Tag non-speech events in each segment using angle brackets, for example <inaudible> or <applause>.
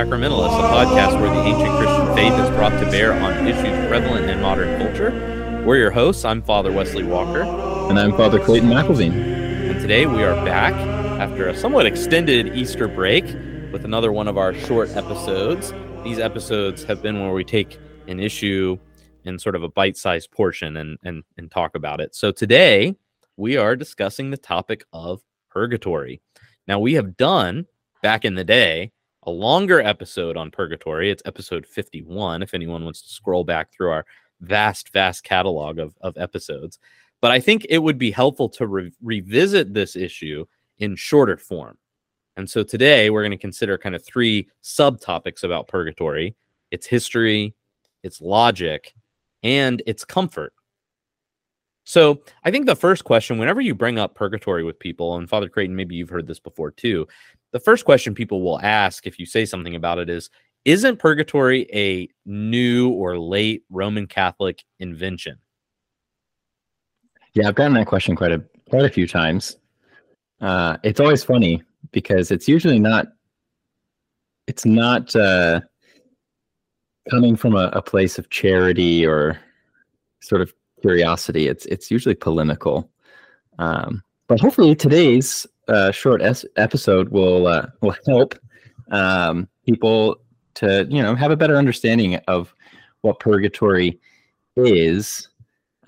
Welcome to the Sacramentalists, a podcast where the ancient Christian faith is brought to bear on issues prevalent in modern culture. We're your hosts. I'm Father Wesley Walker. And I'm Father Clayton McElveen. And today we are back after a somewhat extended Easter break with another one of our short episodes. These episodes have been where we take an issue in sort of a bite-sized portion and and and talk about it. So today we are discussing the topic of purgatory. Now we have done back in the day a longer episode on purgatory. It's episode 51 if anyone wants to scroll back through our vast vast catalog of of episodes. But I think it would be helpful to re- revisit this issue in shorter form. And so today we're going to consider kind of three subtopics about purgatory its history, its logic, and its comfort. So I think the first question, whenever you bring up purgatory with people, and Father Creighton, maybe you've heard this before too, the first question people will ask if you say something about it is, isn't purgatory a new or late Roman Catholic invention? Yeah, I've gotten that question quite a quite a few times. Uh, it's always funny because it's usually not. It's not uh, coming from a, a place of charity or sort of curiosity. It's it's usually polemical. Um, but hopefully today's uh, short es- episode will uh, will help um, people to you know have a better understanding of what purgatory is.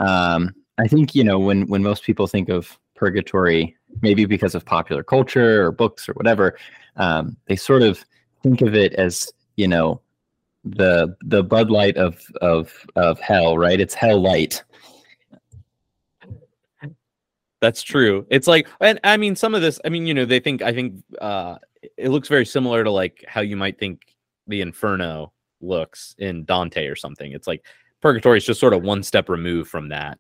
Um, I think you know when when most people think of purgatory, maybe because of popular culture or books or whatever, um, they sort of think of it as you know the the Bud Light of of of hell, right? It's hell light. That's true. It's like, and I mean, some of this, I mean, you know, they think, I think uh, it looks very similar to like how you might think the Inferno looks in Dante or something. It's like Purgatory is just sort of one step removed from that.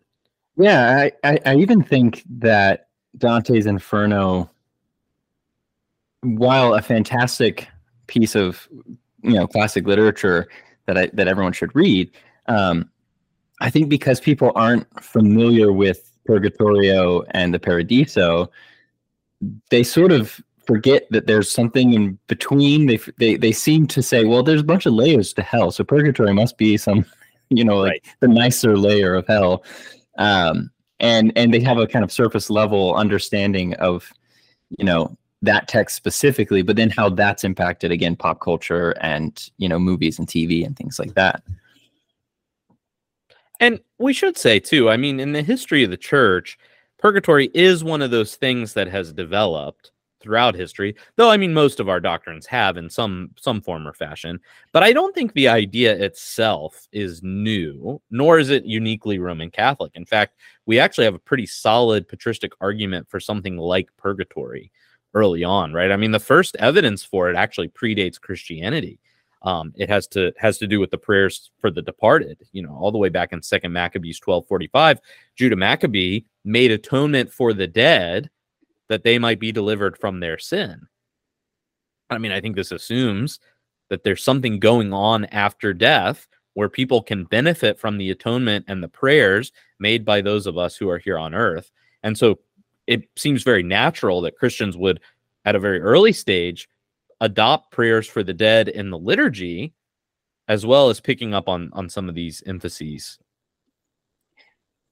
Yeah, I, I, I even think that Dante's Inferno, while a fantastic piece of you know classic literature that I, that everyone should read, um, I think because people aren't familiar with Purgatorio and the Paradiso, they sort of forget that there's something in between. They they they seem to say, well, there's a bunch of layers to hell, so Purgatory must be some, <laughs> you know, like right. the nicer layer of hell. Um, and and they have a kind of surface level understanding of, you know, that text specifically, but then how that's impacted again pop culture and you know movies and TV and things like that. And we should say too, I mean, in the history of the church, purgatory is one of those things that has developed throughout history though i mean most of our doctrines have in some some form or fashion. But i don't think the idea itself is new nor is it uniquely roman catholic. In fact we actually have a pretty solid patristic argument for something like purgatory early on right? I mean the first evidence for it actually predates christianity um, it has to has to do with the prayers for the departed. You know, all the way back in Second Maccabees twelve forty five, Judah Maccabee made atonement for the dead that they might be delivered from their sin. I mean, I think this assumes that there's something going on after death where people can benefit from the atonement and the prayers made by those of us who are here on earth. And so it seems very natural that Christians would, at a very early stage, adopt prayers for the dead in the liturgy as well as picking up on on some of these emphases.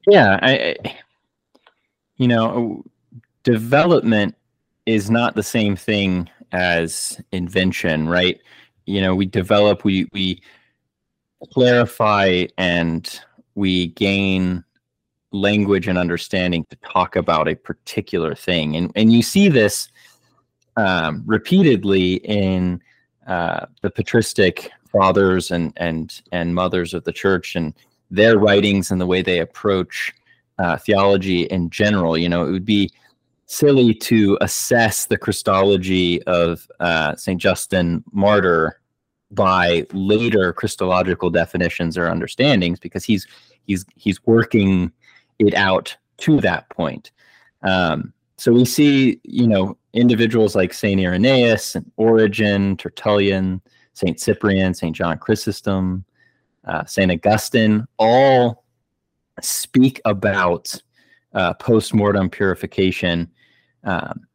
Yeah i, I you know development is not the same thing as invention right? You know we develop we we clarify and we gain language and understanding to talk about a particular thing. And and you see this um, repeatedly in uh, the patristic fathers and and and mothers of the church and their writings and the way they approach uh, theology in general. You know, it would be silly to assess the Christology of uh, Saint Justin Martyr by later Christological definitions or understandings because he's he's he's working it out to that point. Um, so we see, you know, individuals like Saint Irenaeus and Origen, Tertullian, Saint Cyprian, Saint John Chrysostom, uh, Saint Augustine, all speak about uh, post-mortem purification um,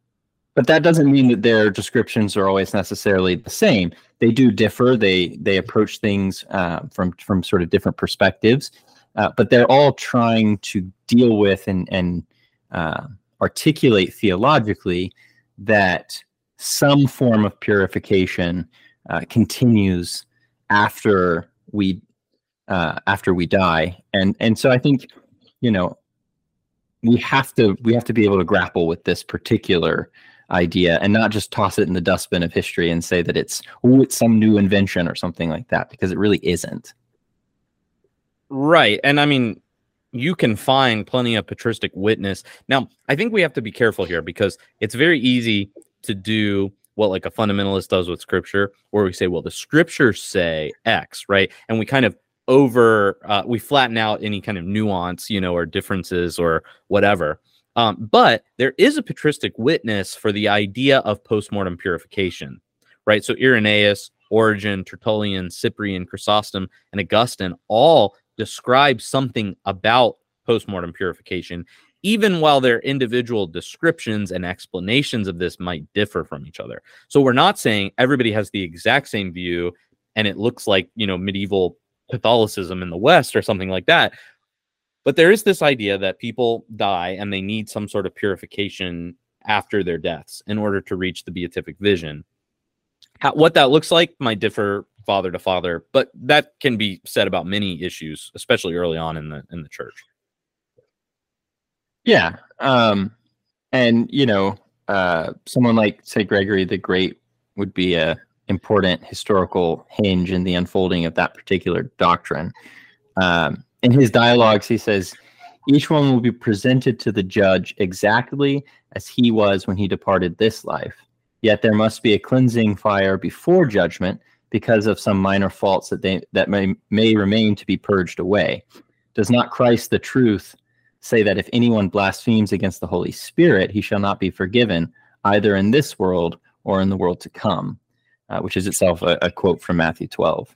but that doesn't mean that their descriptions are always necessarily the same. They do differ. They they approach things uh, from from sort of different perspectives, uh, but they're all trying to deal with and and uh, articulate theologically that some form of purification uh, continues after we uh, after we die, and and so I think you know we have to we have to be able to grapple with this particular idea and not just toss it in the dustbin of history and say that it's oh it's some new invention or something like that because it really isn't. Right. And i mean you can find plenty of patristic witness. Now i think we have to be careful here because it's very easy to do what like a fundamentalist does with scripture where we say well the scriptures say x right? And we kind of over uh, we flatten out any kind of nuance you know or differences or whatever. Um, but there is a patristic witness for the idea of postmortem purification, right? So Irenaeus, Origen, Tertullian, Cyprian, Chrysostom, and Augustine all describe something about postmortem purification, even while their individual descriptions and explanations of this might differ from each other. So we're not saying everybody has the exact same view and it looks like, you know, medieval Catholicism in the West or something like that. But there is this idea that people die and they need some sort of purification after their deaths in order to reach the beatific vision. How, what that looks like might differ father to father, but that can be said about many issues, especially early on in the in the church. Yeah, um, and you know, uh, someone like say Gregory the Great would be a important historical hinge in the unfolding of that particular doctrine. Um, in his dialogues, he says, each one will be presented to the judge exactly as he was when he departed this life. Yet there must be a cleansing fire before judgment because of some minor faults that they that may, may remain to be purged away. Does not Christ the truth say that if anyone blasphemes against the Holy Spirit, he shall not be forgiven either in this world or in the world to come? Uh, which is itself a, a quote from Matthew 12.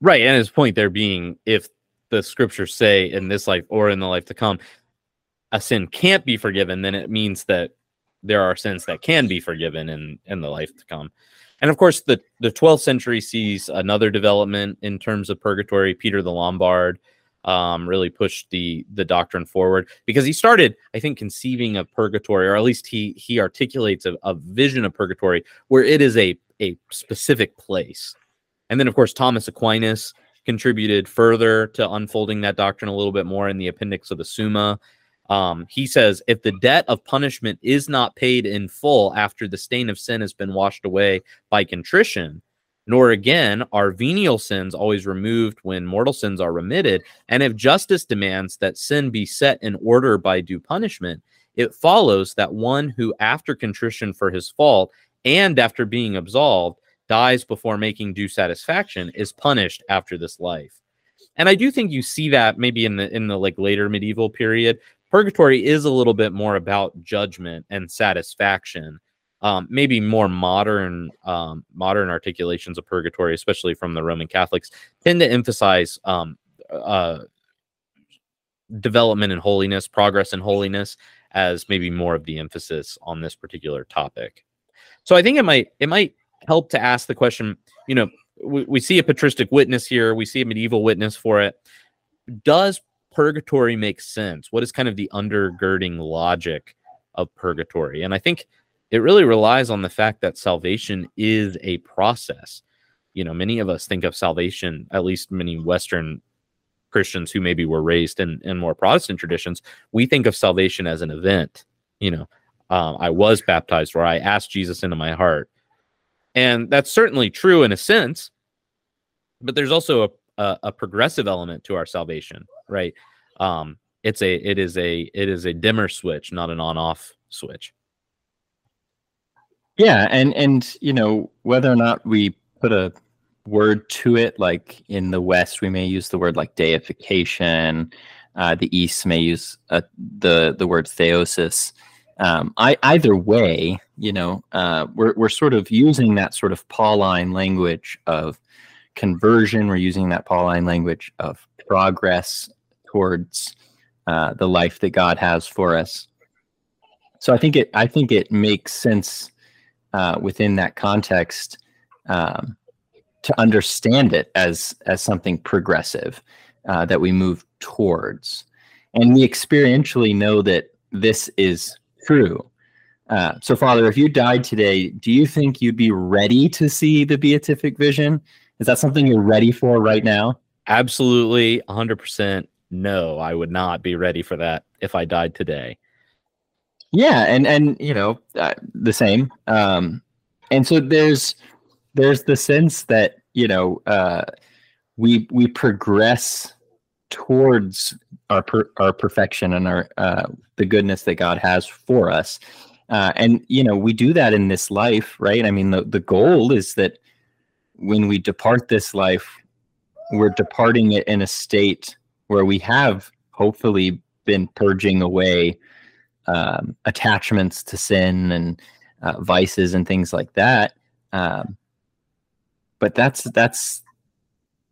Right. And his point there being if the scriptures say in this life or in the life to come, a sin can't be forgiven, then it means that there are sins that can be forgiven in, in the life to come. And of course, the, the 12th century sees another development in terms of purgatory. Peter the Lombard um, really pushed the the doctrine forward because he started, I think, conceiving of purgatory, or at least he he articulates a, a vision of purgatory where it is a a specific place and then, of course, Thomas Aquinas contributed further to unfolding that doctrine a little bit more in the appendix of the Summa. Um, he says, if the debt of punishment is not paid in full after the stain of sin has been washed away by contrition, nor again are venial sins always removed when mortal sins are remitted, and if justice demands that sin be set in order by due punishment, it follows that one who, after contrition for his fault and after being absolved, dies before making due satisfaction is punished after this life. And I do think you see that maybe in the in the like later medieval period. Purgatory is a little bit more about judgment and satisfaction. Um, maybe more modern um, modern articulations of purgatory, especially from the Roman Catholics, tend to emphasize um, uh, development and holiness, progress and holiness, as maybe more of the emphasis on this particular topic. So I think it might it might help to ask the question you know we, we see a patristic witness here we see a medieval witness for it does purgatory make sense. What is kind of the undergirding logic of purgatory? And i think it really relies on the fact that salvation is a process. You know many of us think of salvation at least many western christians who maybe were raised in, in more protestant traditions we think of salvation as an event. You know um, i was baptized or i asked jesus into my heart. And that's certainly true in a sense but there's also a, a, a progressive element to our salvation right um it's a it is a it is a dimmer switch not an on off switch yeah and and you know whether or not we put a word to it like in the west we may use the word like deification uh, the east may use uh, the the word theosis um, I, either way, you know, uh, we're, we're sort of using that sort of Pauline language of conversion. We're using that Pauline language of progress towards uh, the life that God has for us. so I think it I think it makes sense uh, within that context um, to understand it as as something progressive uh, that we move towards, and we experientially know that this is true. Uh, so, Father, if you died today, do you think you'd be ready to see the beatific vision? Is that something you're ready for right now? Absolutely, 100% no. I would not be ready for that if I died today. Yeah, and and you know uh, the same. Um, and so there's there's the sense that you know uh, we we progress towards our per, our perfection and our uh, the goodness that God has for us. Uh, and you know we do that in this life, right? I mean, the the goal is that when we depart this life, we're departing it in a state where we have hopefully been purging away um, attachments to sin and uh, vices and things like that. Um, but that's that's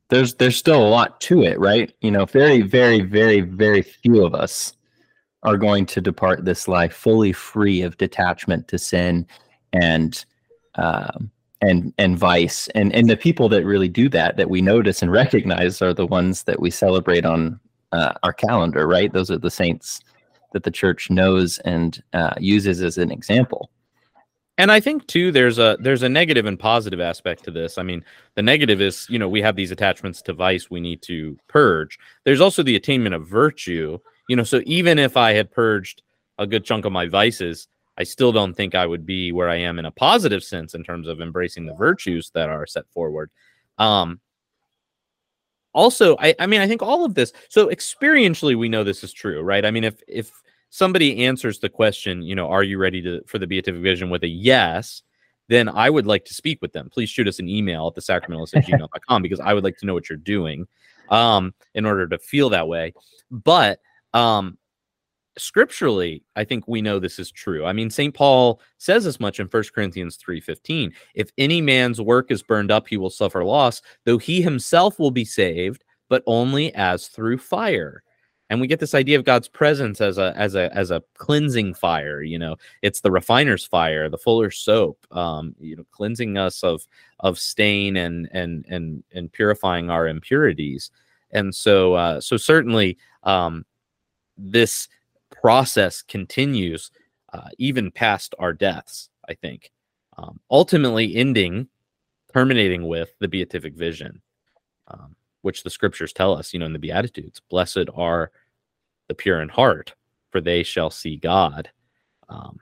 there's there's still a lot to it, right? You know, very very very very few of us are going to depart this life fully free of detachment to sin and um, and and vice. And and the people that really do that that we notice and recognize are the ones that we celebrate on uh, our calendar right? Those are the saints that the church knows and uh, uses as an example. And i think too there's a there's a negative and positive aspect to this. I mean the negative is you know we have these attachments to vice we need to purge. There's also the attainment of virtue. You know so even if i had purged a good chunk of my vices I still don't think I would be where I am in a positive sense in terms of embracing the virtues that are set forward. Um, also, I, I mean, I think all of this. So experientially, we know this is true, right? I mean, if if somebody answers the question, you know, are you ready to for the beatific vision with a yes, then I would like to speak with them. Please shoot us an email at the sacramentalists at gmail.com because I would like to know what you're doing um, in order to feel that way. But um, scripturally i think we know this is true. I mean st paul says as much in 1 corinthians 3.15 if any man's work is burned up he will suffer loss though he himself will be saved but only as through fire. And we get this idea of god's presence as a as a as a cleansing fire you know? It's the refiner's fire the fuller's soap um you know cleansing us of of stain and and and and purifying our impurities. And so uh so certainly um this process continues uh, even past our deaths, I think, um, ultimately ending, terminating with the beatific vision, um, which the scriptures tell us, you know, in the Beatitudes Blessed are the pure in heart, for they shall see God. Um,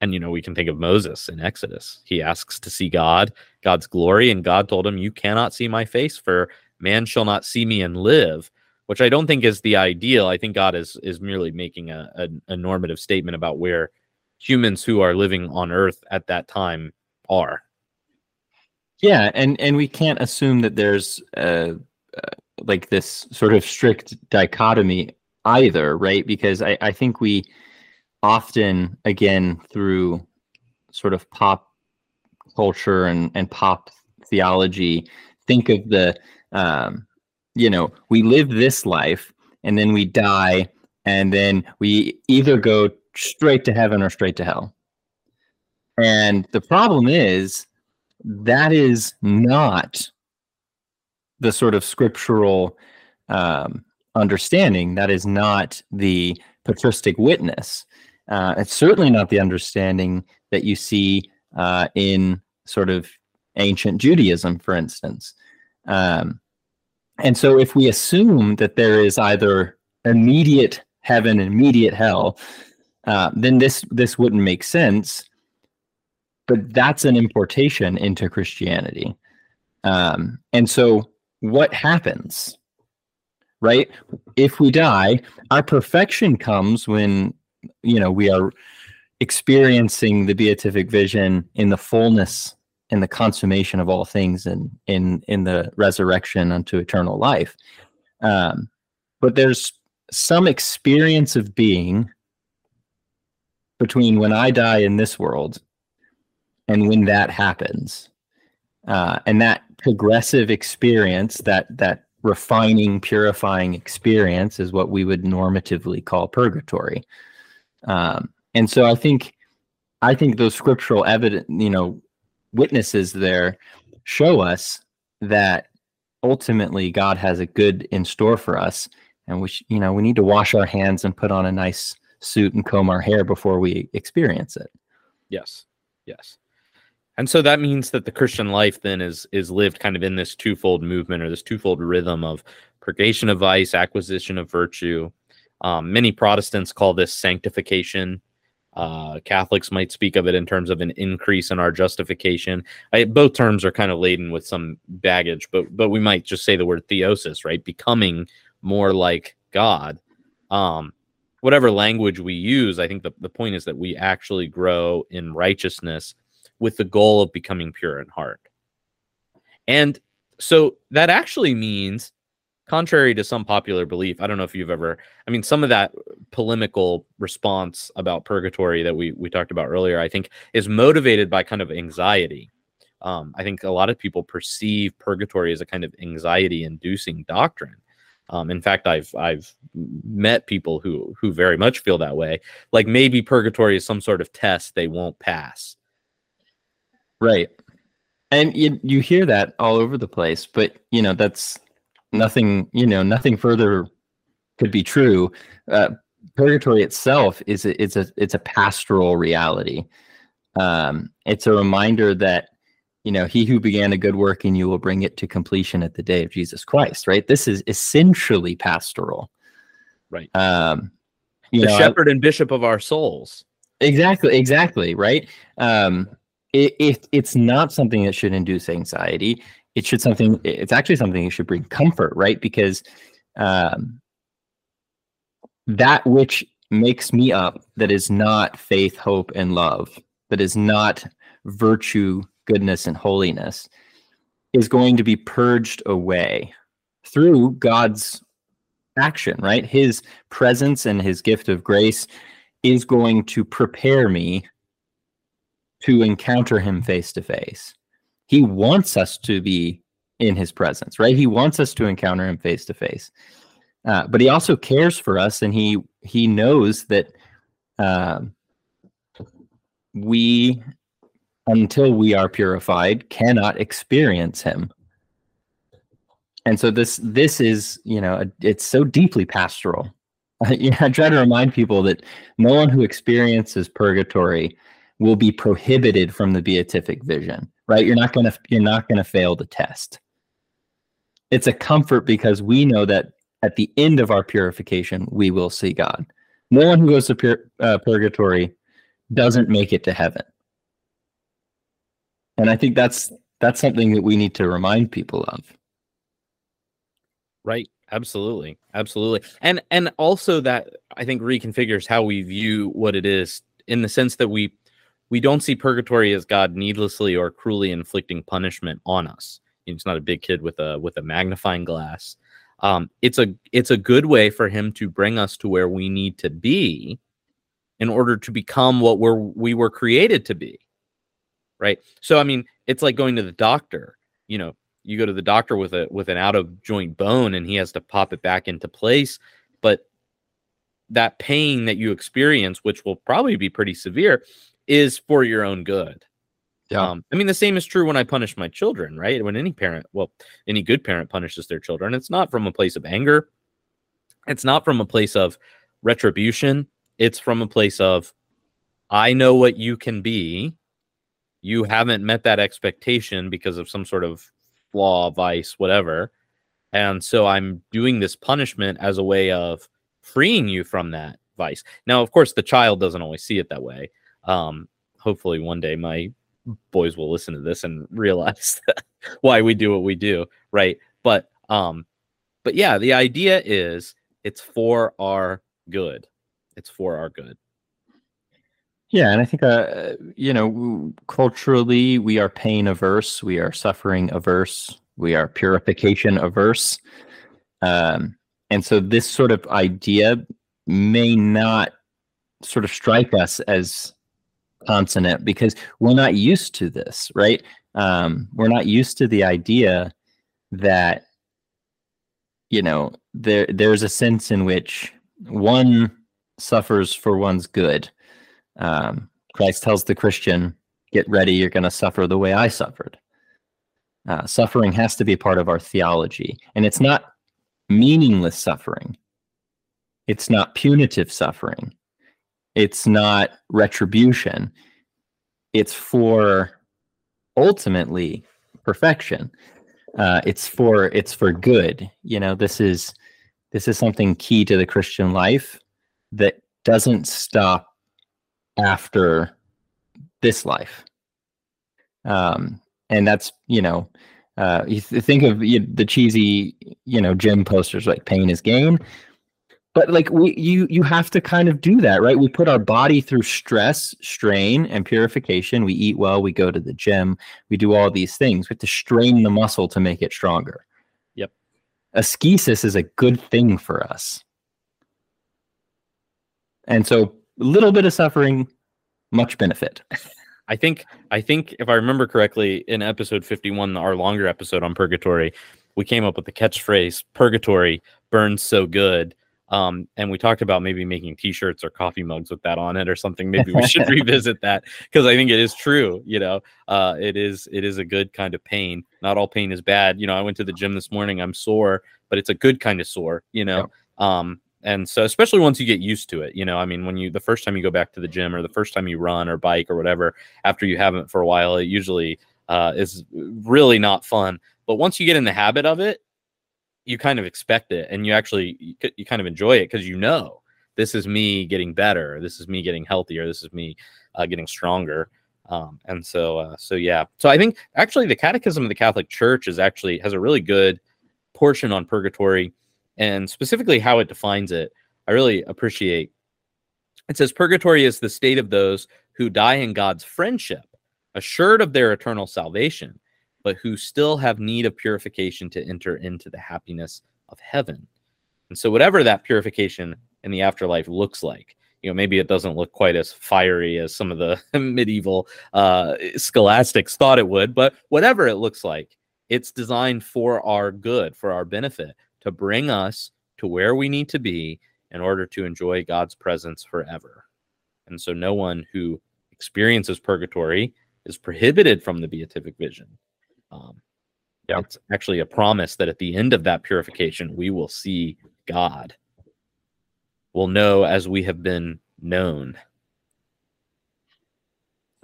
and, you know, we can think of Moses in Exodus. He asks to see God, God's glory, and God told him, You cannot see my face, for man shall not see me and live which I don't think is the ideal. I think God is is merely making a, a, a normative statement about where humans who are living on Earth at that time are. Yeah, and and we can't assume that there's uh, uh, like this sort of strict dichotomy either, right? Because I, I think we often, again, through sort of pop culture and and pop theology, think of the um, you know, we live this life and then we die and then we either go straight to heaven or straight to hell. And the problem is that is not the sort of scriptural um, understanding. That is not the patristic witness. Uh, it's certainly not the understanding that you see uh, in sort of ancient Judaism, for instance. Um, and so if we assume that there is either immediate heaven and immediate hell, uh, then this this wouldn't make sense. But that's an importation into Christianity. Um, and so what happens? Right? If we die, our perfection comes when you know we are experiencing the beatific vision in the fullness in the consummation of all things and in in the resurrection unto eternal life. Um, but there's some experience of being between when I die in this world and when that happens. Uh, and that progressive experience, that that refining, purifying experience, is what we would normatively call purgatory. Um, And so I think I think those scriptural evidence, you know, witnesses there show us that ultimately God has a good in store for us and we you know we need to wash our hands and put on a nice suit and comb our hair before we experience it. Yes. Yes. And so that means that the Christian life then is is lived kind of in this twofold movement or this twofold rhythm of purgation of vice, acquisition of virtue. Um, many Protestants call this sanctification. Uh, Catholics might speak of it in terms of an increase in our justification. I, both terms are kind of laden with some baggage, but but we might just say the word theosis, right? Becoming more like God. Um, whatever language we use, I think the, the point is that we actually grow in righteousness with the goal of becoming pure in heart. And so that actually means, contrary to some popular belief, I don't know if you've ever, I mean, some of that polemical response about purgatory that we, we talked about earlier, I think is motivated by kind of anxiety. Um, I think a lot of people perceive purgatory as a kind of anxiety inducing doctrine. Um, in fact, I've I've met people who who very much feel that way. Like maybe purgatory is some sort of test they won't pass. Right. And you you hear that all over the place, but you know that's nothing. You know nothing further could be true. Uh, purgatory itself is a, it's a it's a pastoral reality. Um, it's a reminder that you know, he who began a good work in you will bring it to completion at the day of Jesus Christ, right? This is essentially pastoral. Right. Um, the know, shepherd I, and bishop of our souls. Exactly, exactly, right? Um, it, it, it's not something that should induce anxiety. It should something, it's actually something that should bring comfort, right? Because um, that which makes me up that is not faith, hope, and love, that is not virtue goodness and holiness is going to be purged away through God's action, right? His presence and his gift of grace is going to prepare me to encounter him face to face. He wants us to be in his presence, right? He wants us to encounter him face to face. but he also cares for us and he he knows that uh, we until we are purified cannot experience him and so this this is you know it's so deeply pastoral <laughs> i try to remind people that no one who experiences purgatory will be prohibited from the beatific vision right you're not going to you're not going to fail the test it's a comfort because we know that at the end of our purification we will see god no one who goes to pur- uh, purgatory doesn't make it to heaven and I think that's that's something that we need to remind people of. Right. Absolutely. Absolutely. And and also that I think reconfigures how we view what it is in the sense that we we don't see purgatory as God needlessly or cruelly inflicting punishment on us. It's not a big kid with a with a magnifying glass. Um, it's a it's a good way for him to bring us to where we need to be in order to become what we're we were created to be right? So I mean, it's like going to the doctor. You know, you go to the doctor with a with an out of joint bone and he has to pop it back into place, but that pain that you experience, which will probably be pretty severe, is for your own good. Yeah. Um, I mean, the same is true when I punish my children, right? When any parent, well, any good parent punishes their children, it's not from a place of anger. It's not from a place of retribution. It's from a place of, I know what you can be you haven't met that expectation because of some sort of flaw, vice, whatever. And so I'm doing this punishment as a way of freeing you from that vice. Now, of course, the child doesn't always see it that way. Um, hopefully, one day my boys will listen to this and <laughs> realize why we do what we do, right? But um, but yeah, the idea is it's for our good. It's for our good. Yeah, and I think uh, you know, culturally we are pain averse, we are suffering averse, we are purification averse, um, and so this sort of idea may not sort of strike us as consonant because we're not used to this, right? Um, we're not used to the idea that you know there there's a sense in which one suffers for one's good Um, Christ tells the Christian, "Get ready. You're going to suffer the way I suffered." Uh, suffering has to be part of our theology, and it's not meaningless suffering. It's not punitive suffering. It's not retribution. It's for ultimately perfection. Uh, it's for it's for good. You know, this is this is something key to the Christian life that doesn't stop after this life. Um, and that's you know, uh, you th- think of you, the cheesy you know gym posters like "pain is gain." But like we you you have to kind of do that right? We put our body through stress strain and purification. We eat well. We go to the gym. We do all these things. We have to strain the muscle to make it stronger. Yep. Ascesis is a good thing for us. And so a little bit of suffering much benefit. <laughs> I think i think if i remember correctly in episode 51 our longer episode on purgatory we came up with the catchphrase purgatory burns so good um, and we talked about maybe making t-shirts or coffee mugs with that on it or something. Maybe we should <laughs> revisit that because I think it is true. You know, uh, it is it is a good kind of pain. Not all pain is bad. You know, I went to the gym this morning. I'm sore, but it's a good kind of sore. You know, yeah. um, and so especially once you get used to it. You know, I mean, when you the first time you go back to the gym or the first time you run or bike or whatever, after you haven't for a while, it usually uh, is really not fun. But once you get in the habit of it, you kind of expect it and you actually you, kind of enjoy it because you know this is me getting better this is me getting healthier this is me uh, getting stronger um, and so uh, so yeah. So i think actually the catechism of the catholic church is actually has a really good portion on purgatory and specifically how it defines it i really appreciate. It says purgatory is the state of those who die in god's friendship assured of their eternal salvation but who still have need of purification to enter into the happiness of heaven. And so, whatever that purification in the afterlife looks like, you know, maybe it doesn't look quite as fiery as some of the <laughs> medieval uh, scholastics thought it would, but whatever it looks like, it's designed for our good, for our benefit, to bring us to where we need to be in order to enjoy God's presence forever. And so, no one who experiences purgatory is prohibited from the beatific vision. Um, yeah. It's actually a promise that at the end of that purification, we will see God. We'll know as we have been known.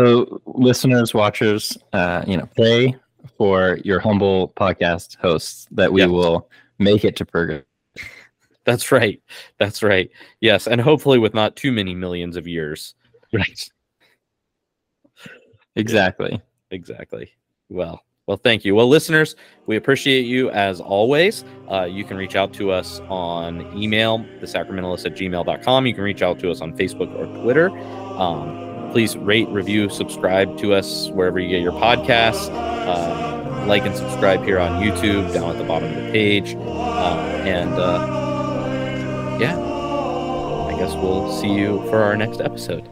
So, listeners, watchers, uh, you know, pray for your humble podcast hosts that we will make it to purgatory. That's right. That's right. Yes, and hopefully with not too many millions of years. Right. Exactly. Exactly. Well, well, thank you. Well, listeners, we appreciate you as always. Uh, you can reach out to us on email, thesacramentalist at gmail.com. You can reach out to us on Facebook or Twitter. Um, please rate, review, subscribe to us wherever you get your podcasts. Uh, like and subscribe here on YouTube down at the bottom of the page. Uh, and uh, yeah, I guess we'll see you for our next episode.